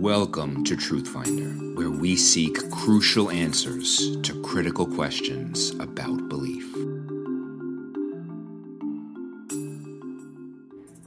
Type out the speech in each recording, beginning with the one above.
Welcome to Truth Finder, where we seek crucial answers to critical questions about belief.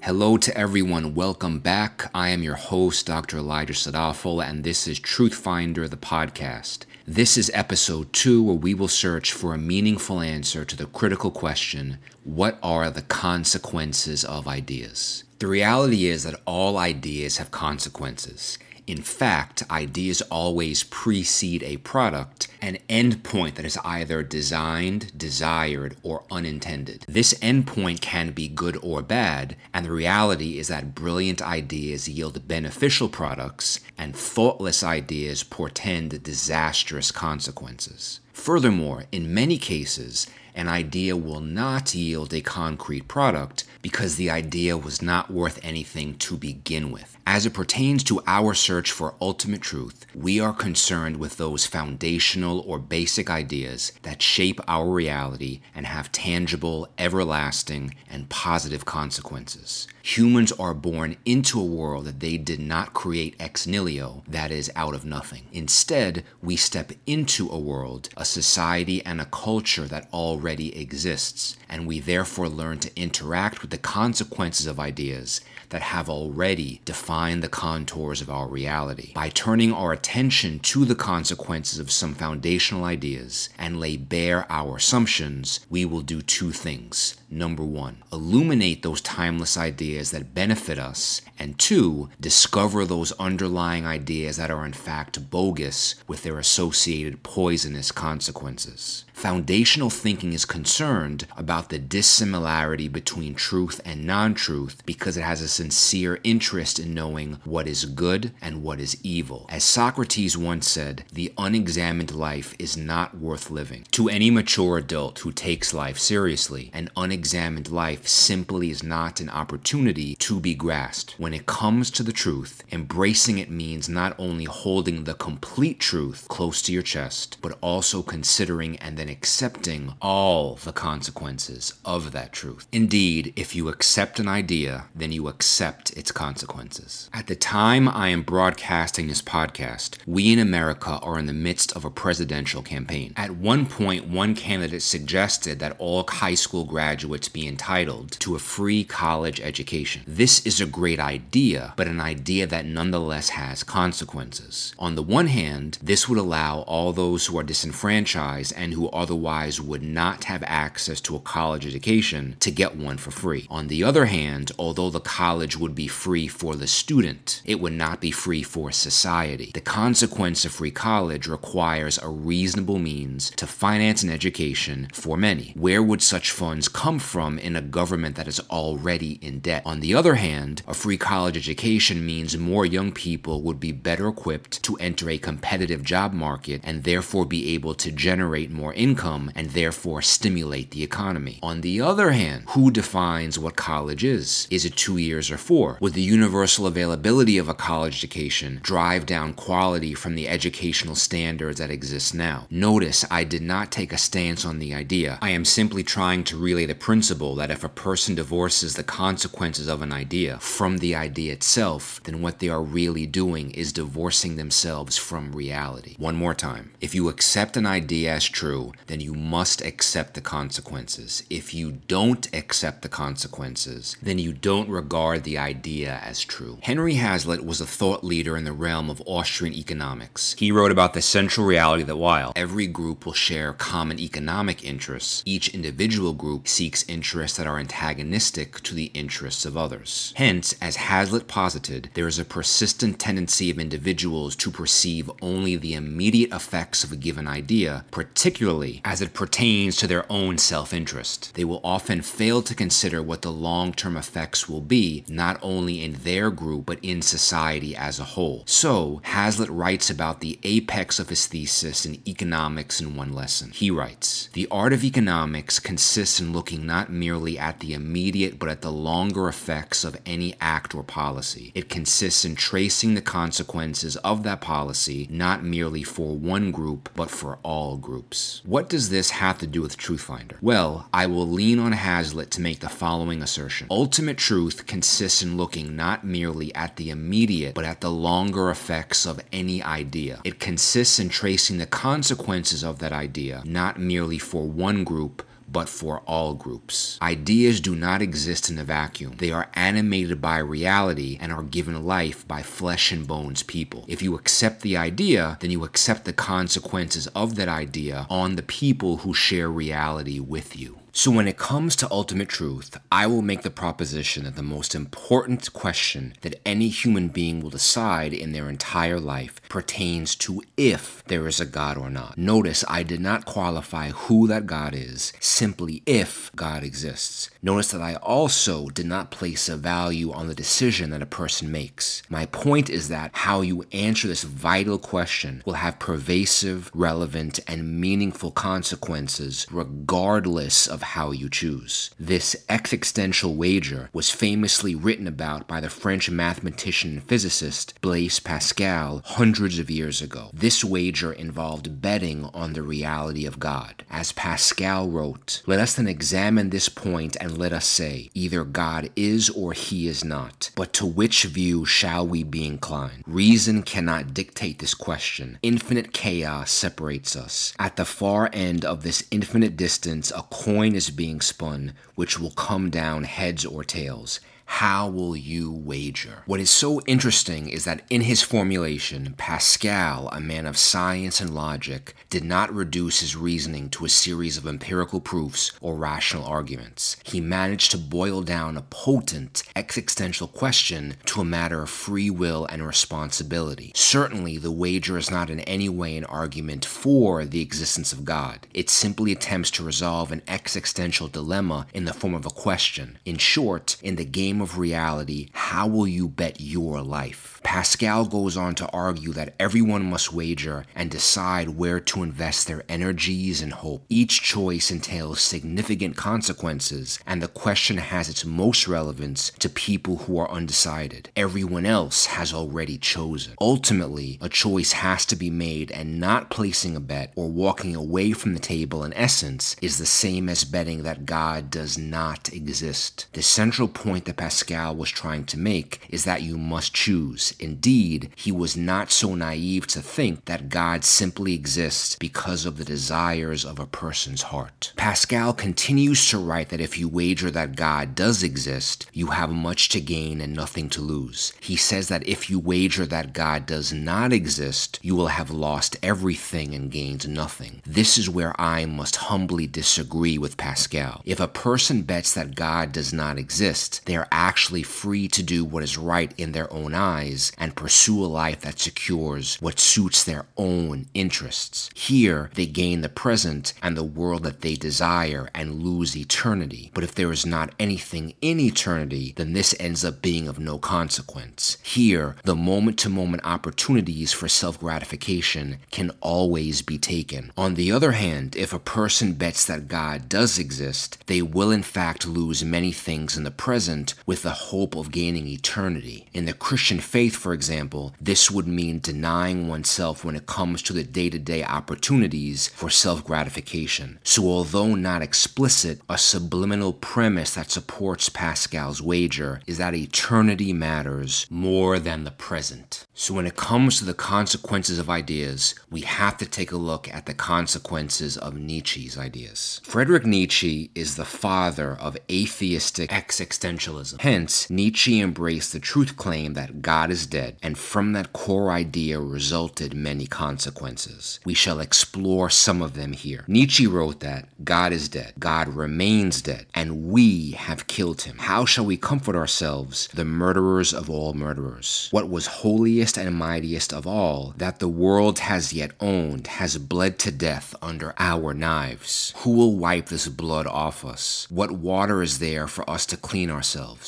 Hello to everyone. Welcome back. I am your host, Dr. Elijah Sadafel, and this is Truth Finder, the podcast. This is episode two, where we will search for a meaningful answer to the critical question what are the consequences of ideas? The reality is that all ideas have consequences. In fact, ideas always precede a product, an endpoint that is either designed, desired, or unintended. This endpoint can be good or bad, and the reality is that brilliant ideas yield beneficial products, and thoughtless ideas portend disastrous consequences. Furthermore, in many cases, an idea will not yield a concrete product because the idea was not worth anything to begin with. As it pertains to our search for ultimate truth, we are concerned with those foundational or basic ideas that shape our reality and have tangible, everlasting, and positive consequences. Humans are born into a world that they did not create ex nihilo, that is, out of nothing. Instead, we step into a world, a society, and a culture that already exists, and we therefore learn to interact with the consequences of ideas that have already defined the contours of our reality. By turning our attention to the consequences of some foundational ideas and lay bare our assumptions, we will do two things. Number one, illuminate those timeless ideas that benefit us, and two, discover those underlying ideas that are in fact bogus with their associated poisonous consequences. Foundational thinking is concerned about the dissimilarity between truth and non truth because it has a sincere interest in knowing what is good and what is evil. As Socrates once said, the unexamined life is not worth living. To any mature adult who takes life seriously, an unexamined life simply is not an opportunity to be grasped. When it comes to the truth, embracing it means not only holding the complete truth close to your chest, but also considering and then accepting all the consequences of that truth. Indeed, if you accept an idea, then you accept its consequences. At the time I am broadcasting this podcast, we in America are in the midst of a presidential campaign. At one point, one candidate suggested that all high school graduates be entitled to a free college education. This is a great idea, but an idea that nonetheless has consequences. On the one hand, this would allow all those who are disenfranchised and who otherwise would not have access to a college education to get one for free. On the other hand, although the college would be free for the student, it would not be free for society. The consequence of free college requires a reasonable means to finance an education for many. Where would such funds come from in a government that is already in debt? On the other hand, a free college education means more young people would be better equipped to enter a competitive job market and therefore be able to generate more income and therefore stimulate the economy. On the other hand, who defines what college is? Is it two years or four? Would the universal availability of a college education drive down quality from the educational standards that exist now? Notice I did not take a stance on the idea. I am simply trying to relay the principle that if a person divorces the consequences of an idea from the idea itself, then what they are really doing is divorcing themselves from reality. One more time. If you accept an idea as true, then you must accept the consequences. If you don't accept the consequences, then you don't regard the idea as true. Henry Hazlitt was a thought leader in the realm of Austrian economics. He wrote about the central reality that while every group will share common economic interests, each individual group seeks interests that are antagonistic to the interests of others. Hence, as Hazlitt posited, there is a persistent tendency of individuals to perceive only the immediate effects of a given idea, particularly as it pertains to their own self interest. They will often fail to consider what the long term effects will be, not only in their group, but in society as a whole. So, Hazlitt writes about the apex of his thesis in economics in one lesson. He writes The art of economics consists in looking not merely at the immediate, but at the longer effects of any act or policy. It consists in tracing the consequences of that policy not merely for one group, but for all groups. What does this have to do with Truthfinder? Well, I will lean on Hazlitt to make the following assertion Ultimate truth consists in looking not merely at the immediate, but at the longer effects of any idea. It consists in tracing the consequences of that idea, not merely for one group, but for all groups. Ideas do not exist in a vacuum. They are animated by reality and are given life by flesh and bones people. If you accept the idea, then you accept the consequences of that idea on the people who share reality with you. So, when it comes to ultimate truth, I will make the proposition that the most important question that any human being will decide in their entire life pertains to if there is a God or not. Notice I did not qualify who that God is, simply if God exists. Notice that I also did not place a value on the decision that a person makes. My point is that how you answer this vital question will have pervasive, relevant, and meaningful consequences regardless of how you choose. This existential wager was famously written about by the French mathematician and physicist Blaise Pascal hundreds of years ago. This wager involved betting on the reality of God. As Pascal wrote, Let us then examine this point and let us say, either God is or he is not. But to which view shall we be inclined? Reason cannot dictate this question. Infinite chaos separates us. At the far end of this infinite distance, a coin is being spun, which will come down heads or tails. How will you wager? What is so interesting is that in his formulation, Pascal, a man of science and logic, did not reduce his reasoning to a series of empirical proofs or rational arguments. He managed to boil down a potent existential question to a matter of free will and responsibility. Certainly, the wager is not in any way an argument for the existence of God. It simply attempts to resolve an existential dilemma in the form of a question. In short, in the game of reality, how will you bet your life? Pascal goes on to argue that everyone must wager and decide where to invest their energies and hope. Each choice entails significant consequences, and the question has its most relevance to people who are undecided. Everyone else has already chosen. Ultimately, a choice has to be made, and not placing a bet or walking away from the table, in essence, is the same as betting that God does not exist. The central point that Pascal was trying to make is that you must choose Indeed, he was not so naive to think that God simply exists because of the desires of a person's heart. Pascal continues to write that if you wager that God does exist, you have much to gain and nothing to lose. He says that if you wager that God does not exist, you will have lost everything and gained nothing. This is where I must humbly disagree with Pascal. If a person bets that God does not exist, they are actually free to do what is right in their own eyes and pursue a life that secures what suits their own interests. Here, they gain the present and the world that they desire and lose eternity. But if there is not anything in eternity, then this ends up being of no consequence. Here, the moment to moment opportunities for self gratification can always be taken. On the other hand, if a person bets that God does exist, they will in fact lose many things in the present with the hope of gaining eternity. In the Christian faith, for example, this would mean denying oneself when it comes to the day to day opportunities for self gratification. So, although not explicit, a subliminal premise that supports Pascal's wager is that eternity matters more than the present. So, when it comes to the consequences of ideas, we have to take a look at the consequences of Nietzsche's ideas. Friedrich Nietzsche is the father of atheistic existentialism. Hence, Nietzsche embraced the truth claim that God is dead, and from that core idea resulted many consequences. We shall explore some of them here. Nietzsche wrote that God is dead, God remains dead, and we have killed him. How shall we comfort ourselves, the murderers of all murderers? What was holiest and mightiest of all, that the world has yet owned, has bled to death under our knives. Who will wipe this blood off us? What water is there for us to clean ourselves?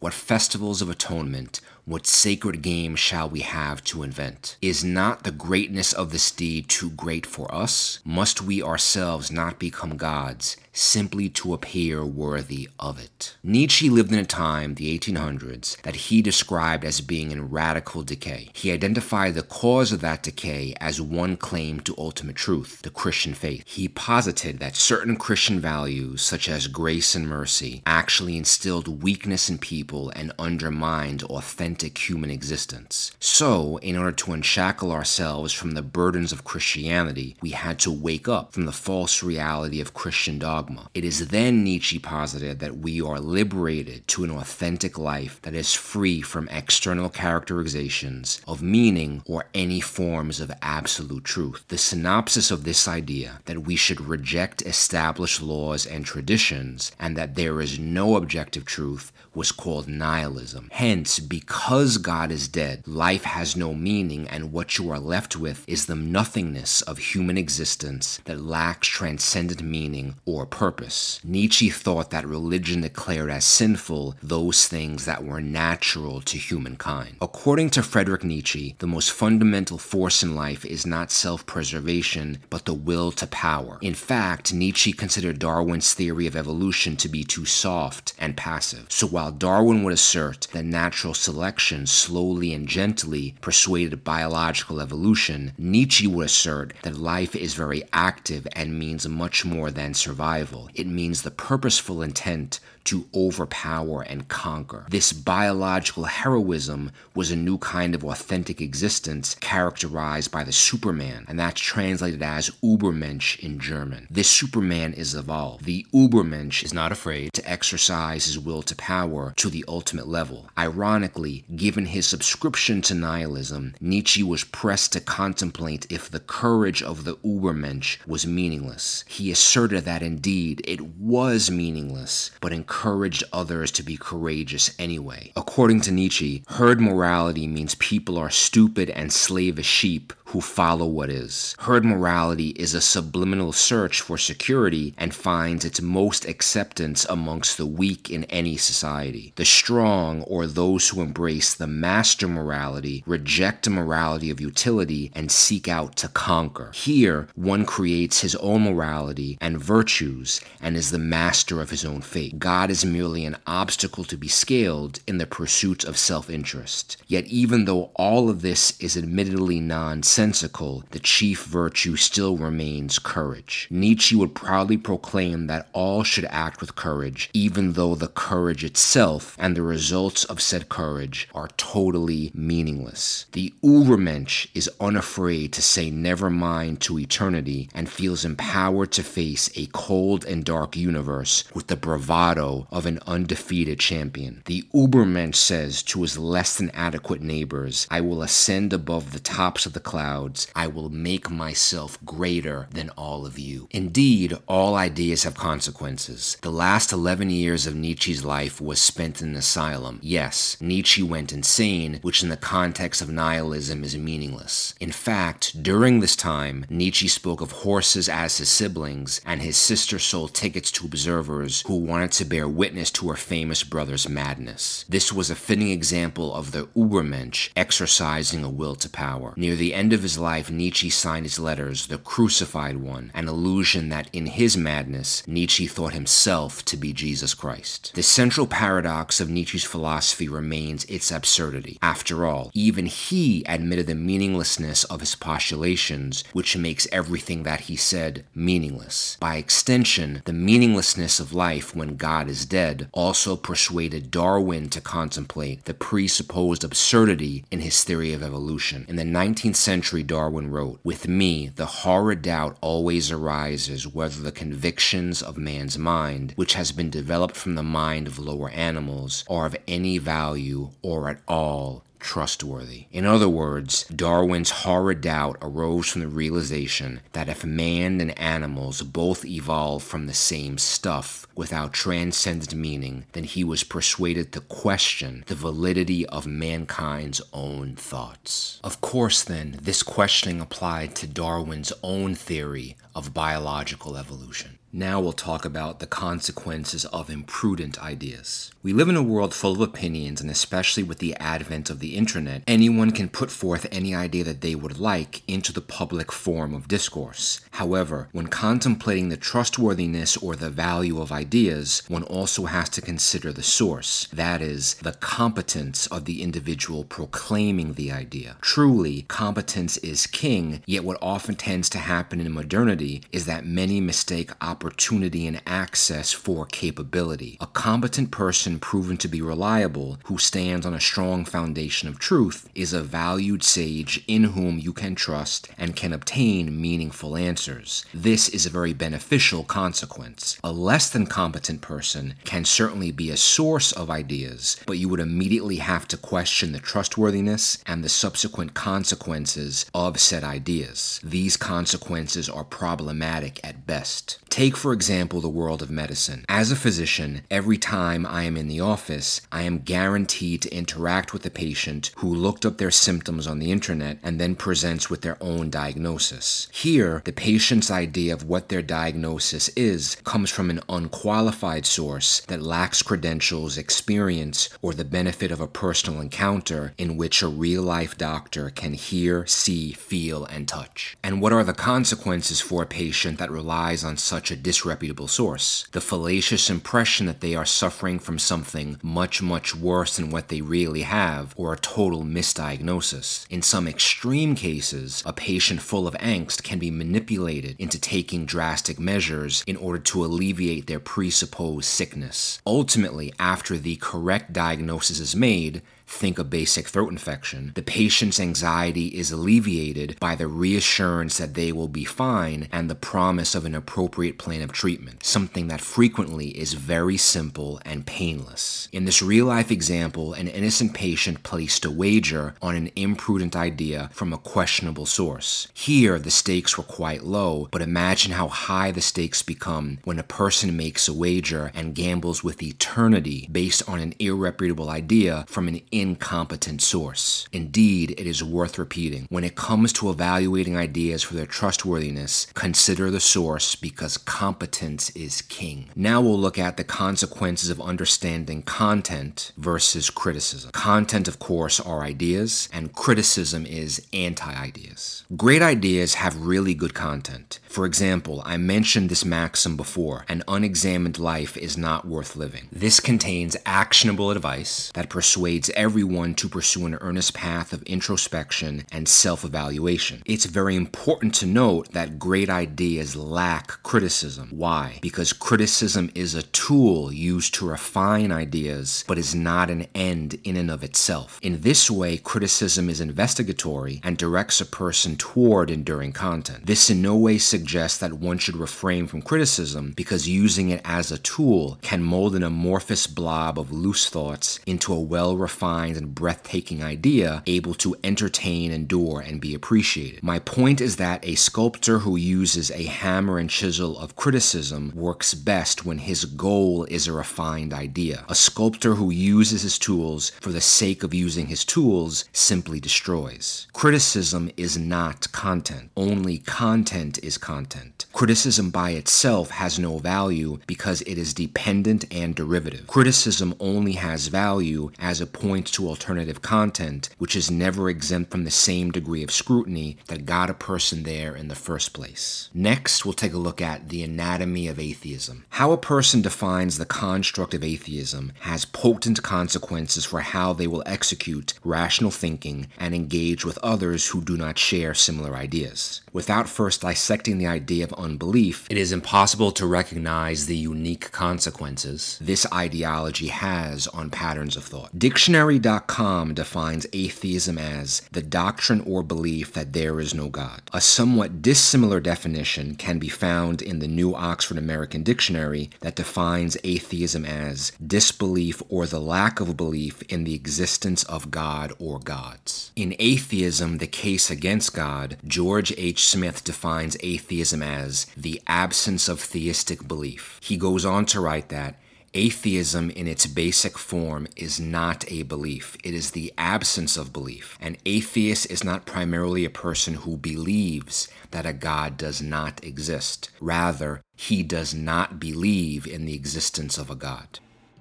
What festivals of atonement? What sacred game shall we have to invent? Is not the greatness of this deed too great for us? Must we ourselves not become gods simply to appear worthy of it. Nietzsche lived in a time, the 1800s, that he described as being in radical decay. He identified the cause of that decay as one claim to ultimate truth, the Christian faith. He posited that certain Christian values, such as grace and mercy, actually instilled weakness in people and undermined authentic human existence. So, in order to unshackle ourselves from the burdens of Christianity, we had to wake up from the false reality of Christian dogma dogma. It is then Nietzsche posited that we are liberated to an authentic life that is free from external characterizations of meaning or any forms of absolute truth. The synopsis of this idea that we should reject established laws and traditions and that there is no objective truth was called nihilism. Hence, because God is dead, life has no meaning, and what you are left with is the nothingness of human existence that lacks transcendent meaning or purpose. Nietzsche thought that religion declared as sinful those things that were natural to humankind. According to Friedrich Nietzsche, the most fundamental force in life is not self preservation, but the will to power. In fact, Nietzsche considered Darwin's theory of evolution to be too soft and passive. So while Darwin would assert that natural selection slowly and gently persuaded biological evolution, Nietzsche would assert that life is very active and means much more than survival. It means the purposeful intent to overpower and conquer. This biological heroism was a new kind of authentic existence characterized by the Superman, and that's translated as Ubermensch in German. This Superman is evolved. The Ubermensch is not afraid to exercise his will to power to the ultimate level. Ironically, given his subscription to nihilism, Nietzsche was pressed to contemplate if the courage of the Ubermensch was meaningless. He asserted that indeed it was meaningless, but in encouraged others to be courageous anyway. According to Nietzsche, herd morality means people are stupid and slavish sheep who follow what is. Herd morality is a subliminal search for security and finds its most acceptance amongst the weak in any society. The strong, or those who embrace the master morality, reject a morality of utility and seek out to conquer. Here, one creates his own morality and virtues and is the master of his own fate. God is merely an obstacle to be scaled in the pursuit of self interest. Yet, even though all of this is admittedly nonsense, nonsensical, the chief virtue still remains courage. Nietzsche would proudly proclaim that all should act with courage, even though the courage itself and the results of said courage are totally meaningless. The Ubermensch is unafraid to say never mind to eternity and feels empowered to face a cold and dark universe with the bravado of an undefeated champion. The Ubermensch says to his less than adequate neighbors, I will ascend above the tops of the clouds clouds, I will make myself greater than all of you. Indeed, all ideas have consequences. The last 11 years of Nietzsche's life was spent in an asylum. Yes, Nietzsche went insane, which in the context of nihilism is meaningless. In fact, during this time, Nietzsche spoke of horses as his siblings, and his sister sold tickets to observers who wanted to bear witness to her famous brother's madness. This was a fitting example of the Ubermensch exercising a will to power. Near the end of of his life, Nietzsche signed his letters, the crucified one, an illusion that in his madness, Nietzsche thought himself to be Jesus Christ. The central paradox of Nietzsche's philosophy remains its absurdity. After all, even he admitted the meaninglessness of his postulations, which makes everything that he said meaningless. By extension, the meaninglessness of life when God is dead also persuaded Darwin to contemplate the presupposed absurdity in his theory of evolution. In the 19th century, century, Darwin wrote, With me, the horrid doubt always arises whether the convictions of man's mind, which has been developed from the mind of lower animals, are of any value or at all trustworthy. In other words, Darwin's horrid doubt arose from the realization that if man and animals both evolved from the same stuff without transcendent meaning, then he was persuaded to question the validity of mankind's own thoughts. Of course, then, this questioning applied to Darwin's own theory of biological evolution. Now we'll talk about the consequences of imprudent ideas. We live in a world full of opinions, and especially with the advent of the internet, anyone can put forth any idea that they would like into the public form of discourse. However, when contemplating the trustworthiness or the value of ideas, one also has to consider the source, that is, the competence of the individual proclaiming the idea. Truly, competence is king, yet what often tends to happen in modernity is that many mistake and access for capability. A competent person proven to be reliable, who stands on a strong foundation of truth, is a valued sage in whom you can trust and can obtain meaningful answers. This is a very beneficial consequence. A less than competent person can certainly be a source of ideas, but you would immediately have to question the trustworthiness and the subsequent consequences of said ideas. These consequences are problematic at best. Take, for example, the world of medicine. As a physician, every time I am in the office, I am guaranteed to interact with a patient who looked up their symptoms on the internet and then presents with their own diagnosis. Here, the patient's idea of what their diagnosis is comes from an unqualified source that lacks credentials, experience, or the benefit of a personal encounter in which a real life doctor can hear, see, feel, and touch. And what are the consequences for a patient that relies on such a disreputable source. The fallacious impression that they are suffering from something much, much worse than what they really have, or a total misdiagnosis. In some extreme cases, a patient full of angst can be manipulated into taking drastic measures in order to alleviate their presupposed sickness. Ultimately, after the correct diagnosis is made, think a basic throat infection, the patient's anxiety is alleviated by the reassurance that they will be fine and the promise of an appropriate plan of treatment, something that frequently is very simple and painless. In this real life example, an innocent patient placed a wager on an imprudent idea from a questionable source. Here, the stakes were quite low, but imagine how high the stakes become when a person makes a wager and gambles with eternity based on an irreputable idea from an incompetent source. Indeed, it is worth repeating. When it comes to evaluating ideas for their trustworthiness, consider the source because competence is king. Now we'll look at the consequences of understanding content versus criticism. Content, of course, are ideas, and criticism is anti ideas. Great ideas have really good content. For example, I mentioned this maxim before an unexamined life is not worth living. This contains actionable advice that persuades everyone everyone to pursue an earnest path of introspection and self evaluation. It's very important to note that great ideas lack criticism. Why? Because criticism is a tool used to refine ideas, but is not an end in and of itself. In this way, criticism is investigatory and directs a person toward enduring content. This in no way suggests that one should refrain from criticism because using it as a tool can mold an amorphous blob of loose thoughts into a well refined and breathtaking idea able to entertain, endure, and be appreciated. My point is that a sculptor who uses a hammer and chisel of criticism works best when his goal is a refined idea. A sculptor who uses his tools for the sake of using his tools simply destroys. Criticism is not content, only content is content. Criticism by itself has no value because it is dependent and derivative. Criticism only has value as it points to alternative content, which is never exempt from the same degree of scrutiny that got a person there in the first place. Next, we'll take a look at the anatomy of atheism. How a person defines the construct of atheism has potent consequences for how they will execute rational thinking and engage with others who do not share similar ideas. Without first dissecting the idea of unbelief, it is impossible to recognize the unique consequences this ideology has on patterns of thought. Dictionary.com defines atheism as the doctrine or belief that there is no God. A somewhat dissimilar definition can be found in the New Oxford American Dictionary that defines atheism as disbelief or the lack of belief in the existence of God or gods. In Atheism, the Case Against God, George H. Smith defines atheism as the absence of theistic belief. He goes on to write that Atheism, in its basic form, is not a belief. It is the absence of belief. An atheist is not primarily a person who believes that a God does not exist. Rather, he does not believe in the existence of a God.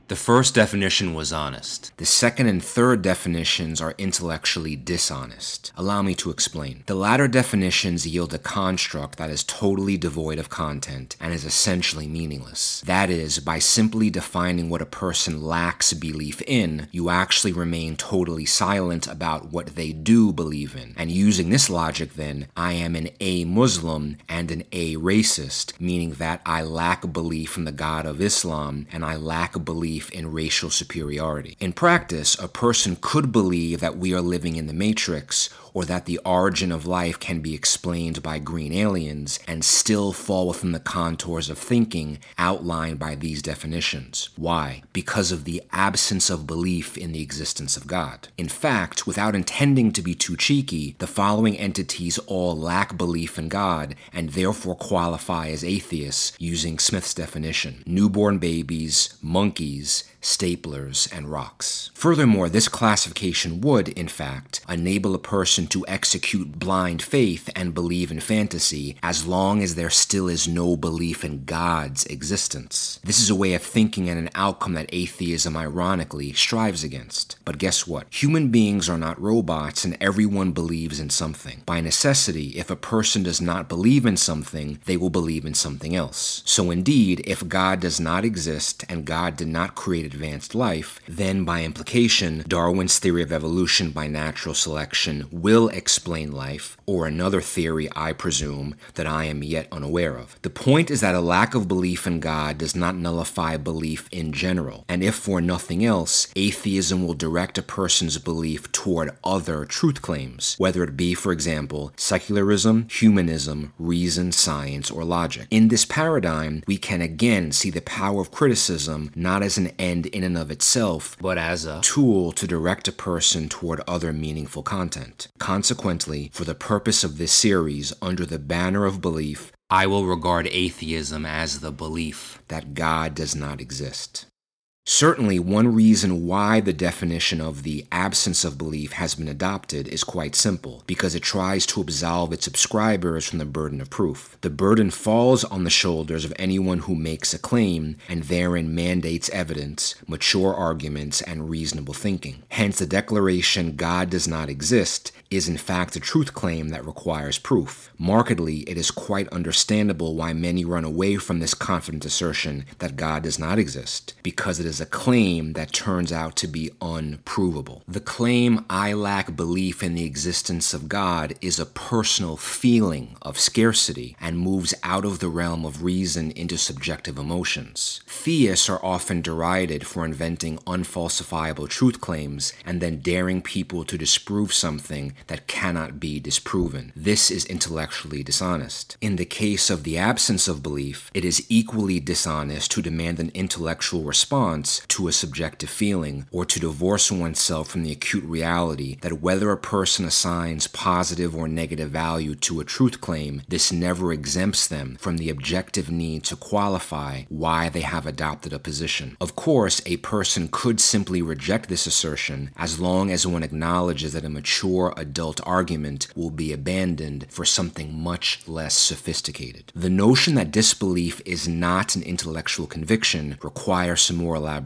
The first definition was honest. The second and third definitions are intellectually dishonest. Allow me to explain. The latter definitions yield a construct that is totally devoid of content and is essentially meaningless. That is, by simply defining what a person lacks belief in, you actually remain totally silent about what they do believe in. And using this logic, then, I am an A Muslim and an A racist, meaning that I lack belief in the God of Islam and I lack belief belief in racial superiority. In practice, a person could believe that we are living in the Matrix or that the origin of life can be explained by green aliens and still fall within the contours of thinking outlined by these definitions. Why? Because of the absence of belief in the existence of God. In fact, without intending to be too cheeky, the following entities all lack belief in God and therefore qualify as atheists using Smith's definition newborn babies, monkeys, staplers, and rocks. Furthermore, this classification would, in fact, enable a person to execute blind faith and believe in fantasy as long as there still is no belief in God's existence. This is a way of thinking and an outcome that atheism, ironically, strives against. But guess what? Human beings are not robots and everyone believes in something. By necessity, if a person does not believe in something, they will believe in something else. So indeed, if God does not exist and God did not create advanced life, then by implication, Darwin's theory of evolution by natural selection will explain life, or another theory, I presume, that I am yet unaware of. The point is that a lack of belief in God does not nullify belief in general, and if for nothing else, atheism will direct a person's belief toward other truth claims, whether it be, for example, secularism, humanism, reason, science, or logic. In this paradigm, we can again see the power of criticism not as an end end in and of itself, but as a tool to direct a person toward other meaningful content. Consequently, for the purpose of this series, under the banner of belief, I will regard atheism as the belief that God does not exist. Certainly, one reason why the definition of the absence of belief has been adopted is quite simple because it tries to absolve its subscribers from the burden of proof. The burden falls on the shoulders of anyone who makes a claim and therein mandates evidence, mature arguments, and reasonable thinking. Hence, the declaration God does not exist is in fact a truth claim that requires proof. Markedly, it is quite understandable why many run away from this confident assertion that God does not exist, because it is a claim that turns out to be unprovable. The claim, I lack belief in the existence of God, is a personal feeling of scarcity and moves out of the realm of reason into subjective emotions. Theists are often derided for inventing unfalsifiable truth claims and then daring people to disprove something that cannot be disproven. This is intellectually dishonest. In the case of the absence of belief, it is equally dishonest to demand an intellectual response to a subjective feeling or to divorce oneself from the acute reality that whether a person assigns positive or negative value to a truth claim, this never exempts them from the objective need to qualify why they have adopted a position. Of course, a person could simply reject this assertion as long as one acknowledges that a mature adult argument will be abandoned for something much less sophisticated. The notion that disbelief is not an intellectual conviction requires some more elaboration.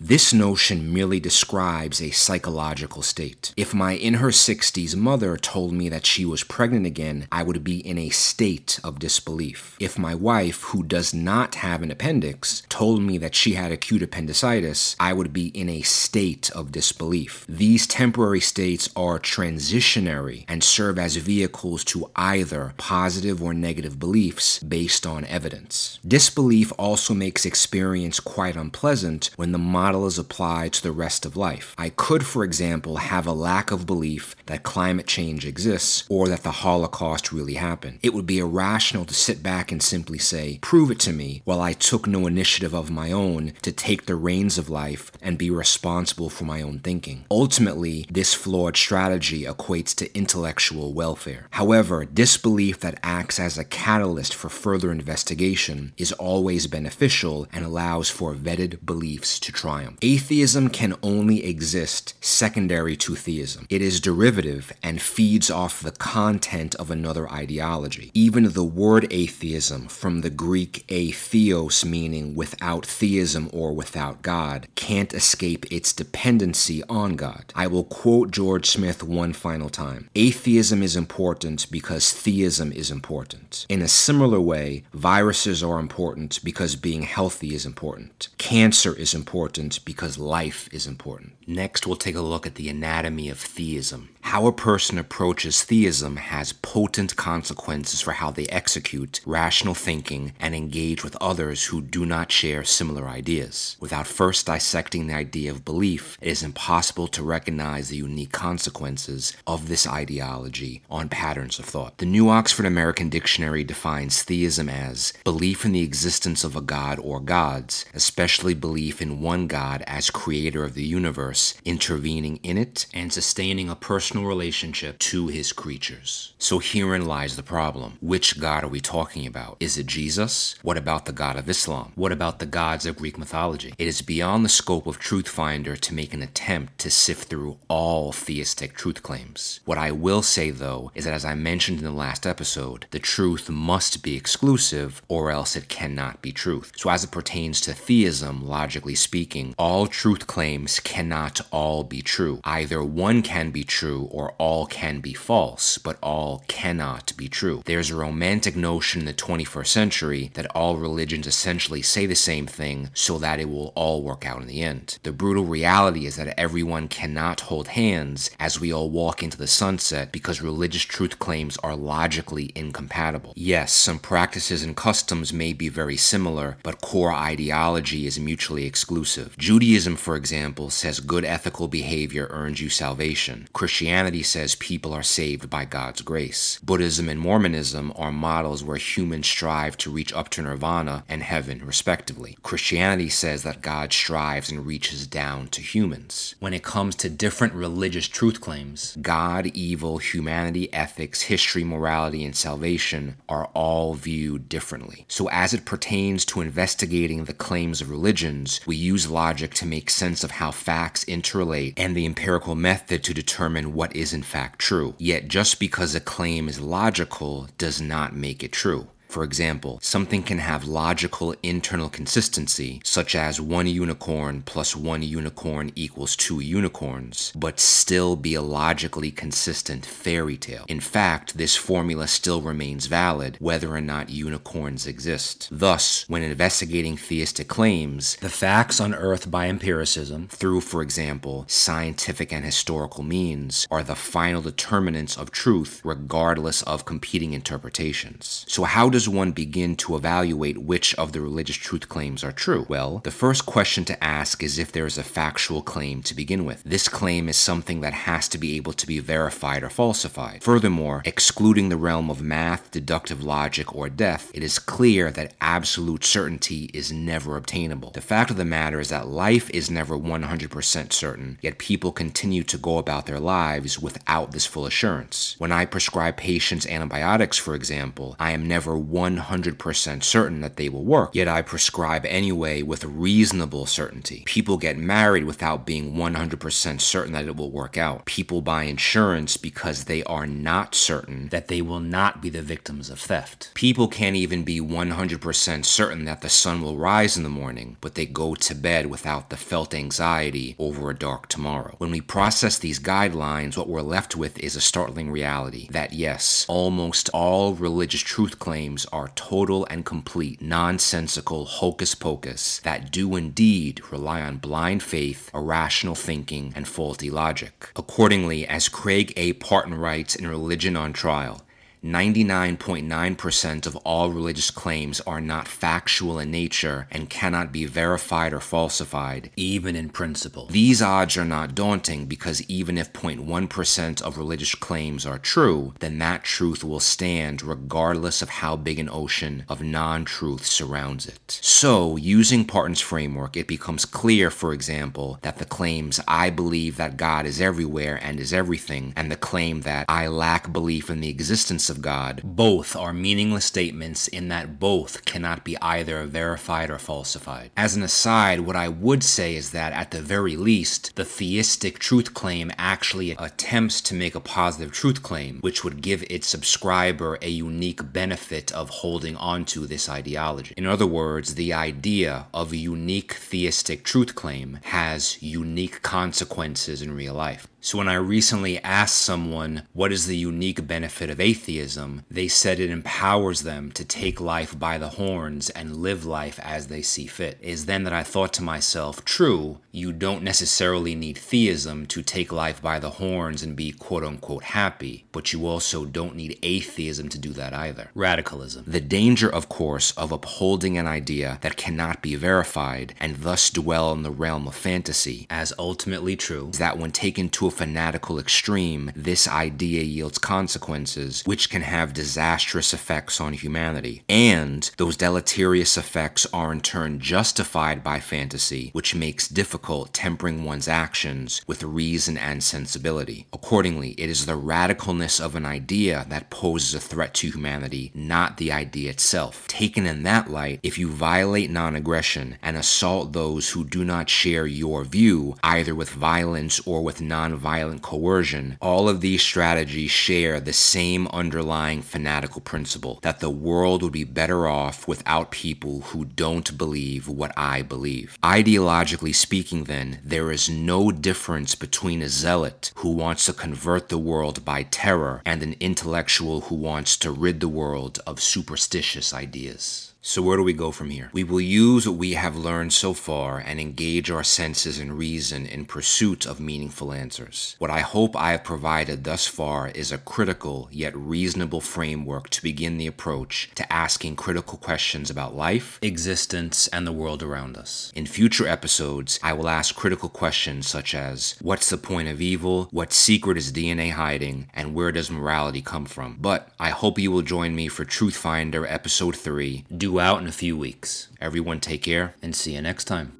This notion merely describes a psychological state. If my in her 60s mother told me that she was pregnant again, I would be in a state of disbelief. If my wife, who does not have an appendix, told me that she had acute appendicitis, I would be in a state of disbelief. These temporary states are transitionary and serve as vehicles to either positive or negative beliefs based on evidence. Disbelief also makes experience quite unpleasant when the model is applied to the rest of life. I could, for example, have a lack of belief that climate change exists or that the Holocaust really happened. It would be irrational to sit back and simply say, prove it to me, while I took no initiative of my own to take the reins of life and be responsible for my own thinking. Ultimately, this flawed strategy equates to intellectual welfare. However, disbelief that acts as a catalyst for further investigation is always beneficial and allows for vetted beliefs to triumph. Atheism can only exist secondary to theism. It is derivative and feeds off the content of another ideology. Even the word atheism, from the Greek atheos meaning without theism or without God, can't escape its dependency on God. I will quote George Smith one final time Atheism is important because theism is important. In a similar way, viruses are important because being healthy is important. Cancer is important because life is important. Next, we'll take a look at the anatomy of theism. How a person approaches theism has potent consequences for how they execute rational thinking and engage with others who do not share similar ideas. Without first dissecting the idea of belief, it is impossible to recognize the unique consequences of this ideology on patterns of thought. The New Oxford American Dictionary defines theism as belief in the existence of a god or gods, especially belief in one god as creator of the universe, intervening in it and sustaining a personal relationship to his creatures. So herein lies the problem. Which God are we talking about? Is it Jesus? What about the God of Islam? What about the gods of Greek mythology? It is beyond the scope of Truthfinder to make an attempt to sift through all theistic truth claims. What I will say, though, is that as I mentioned in the last episode, the truth must be exclusive or else it cannot be truth. So, as it pertains to theism, speaking, all truth claims cannot all be true. Either one can be true or all can be false, but all cannot be true. There's a romantic notion in the 21st century that all religions essentially say the same thing so that it will all work out in the end. The brutal reality is that everyone cannot hold hands as we all walk into the sunset because religious truth claims are logically incompatible. Yes, some practices and customs may be very similar, but core ideology is mutually exclusive. Judaism, for example, says good ethical behavior earns you salvation. Christianity says people are saved by God's grace. Buddhism and Mormonism are models where humans strive to reach up to nirvana and heaven, respectively. Christianity says that God strives and reaches down to humans. When it comes to different religious truth claims, God, evil, humanity, ethics, history, morality, and salvation are all viewed differently. So, as it pertains to investigating the claims of religions, we use logic to make sense of how facts interrelate and the empirical method to determine what is in fact true. Yet just because a claim is logical does not make it true. For example, something can have logical internal consistency, such as one unicorn plus one unicorn equals two unicorns, but still be a logically consistent fairy tale. In fact, this formula still remains valid whether or not unicorns exist. Thus, when investigating theistic claims, the facts unearthed by empiricism, through, for example, scientific and historical means, are the final determinants of truth regardless of competing interpretations. So, how does does one begin to evaluate which of the religious truth claims are true? Well, the first question to ask is if there is a factual claim to begin with. This claim is something that has to be able to be verified or falsified. Furthermore, excluding the realm of math, deductive logic, or death, it is clear that absolute certainty is never obtainable. The fact of the matter is that life is never 100% certain, yet people continue to go about their lives without this full assurance. When I prescribe patients antibiotics, for example, I am never 100% certain that they will work, yet I prescribe anyway with reasonable certainty. People get married without being 100% certain that it will work out. People buy insurance because they are not certain that they will not be the victims of theft. People can't even be 100% certain that the sun will rise in the morning, but they go to bed without the felt anxiety over a dark tomorrow. When we process these guidelines, what we're left with is a startling reality that yes, almost all religious truth claims are total and complete nonsensical hocus pocus that do indeed rely on blind faith, irrational thinking, and faulty logic. Accordingly, as Craig A. Parton writes in Religion on Trial, 99.9% of all religious claims are not factual in nature and cannot be verified or falsified, even in principle. These odds are not daunting because even if 0.1% of religious claims are true, then that truth will stand regardless of how big an ocean of non truth surrounds it. So, using Parton's framework, it becomes clear, for example, that the claims I believe that God is everywhere and is everything, and the claim that I lack belief in the existence of God, both are meaningless statements in that both cannot be either verified or falsified. As an aside, what I would say is that at the very least, the theistic truth claim actually attempts to make a positive truth claim, which would give its subscriber a unique benefit of holding on to this ideology. In other words, the idea of a unique theistic truth claim has unique consequences in real life. So, when I recently asked someone what is the unique benefit of atheism, they said it empowers them to take life by the horns and live life as they see fit. It is then that I thought to myself, true, you don't necessarily need theism to take life by the horns and be quote unquote happy, but you also don't need atheism to do that either. Radicalism. The danger, of course, of upholding an idea that cannot be verified and thus dwell in the realm of fantasy, as ultimately true, is that when taken to a fanatical extreme, this idea yields consequences which can have disastrous effects on humanity. And those deleterious effects are in turn justified by fantasy, which makes difficult tempering one's actions with reason and sensibility. Accordingly, it is the radicalness of an idea that poses a threat to humanity, not the idea itself. Taken in that light, if you violate non aggression and assault those who do not share your view, either with violence or with non violent coercion, all of these strategies share the same underlying fanatical principle that the world would be better off without people who don't believe what I believe. Ideologically speaking, then, there is no difference between a zealot who wants to convert the world by terror and an intellectual who wants to rid the world of superstitious ideas. So, where do we go from here? We will use what we have learned so far and engage our senses and reason in pursuit of meaningful answers. What I hope I have provided thus far is a critical yet reasonable framework to begin the approach to asking critical questions about life, existence, and the world around us. In future episodes, I will ask critical questions such as What's the point of evil? What secret is DNA hiding? And where does morality come from? But I hope you will join me for Truth Finder Episode 3. Do out in a few weeks. Everyone take care and see you next time.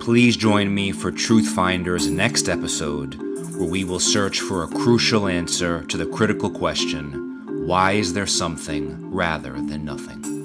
Please join me for Truth Finder's next episode, where we will search for a crucial answer to the critical question why is there something rather than nothing?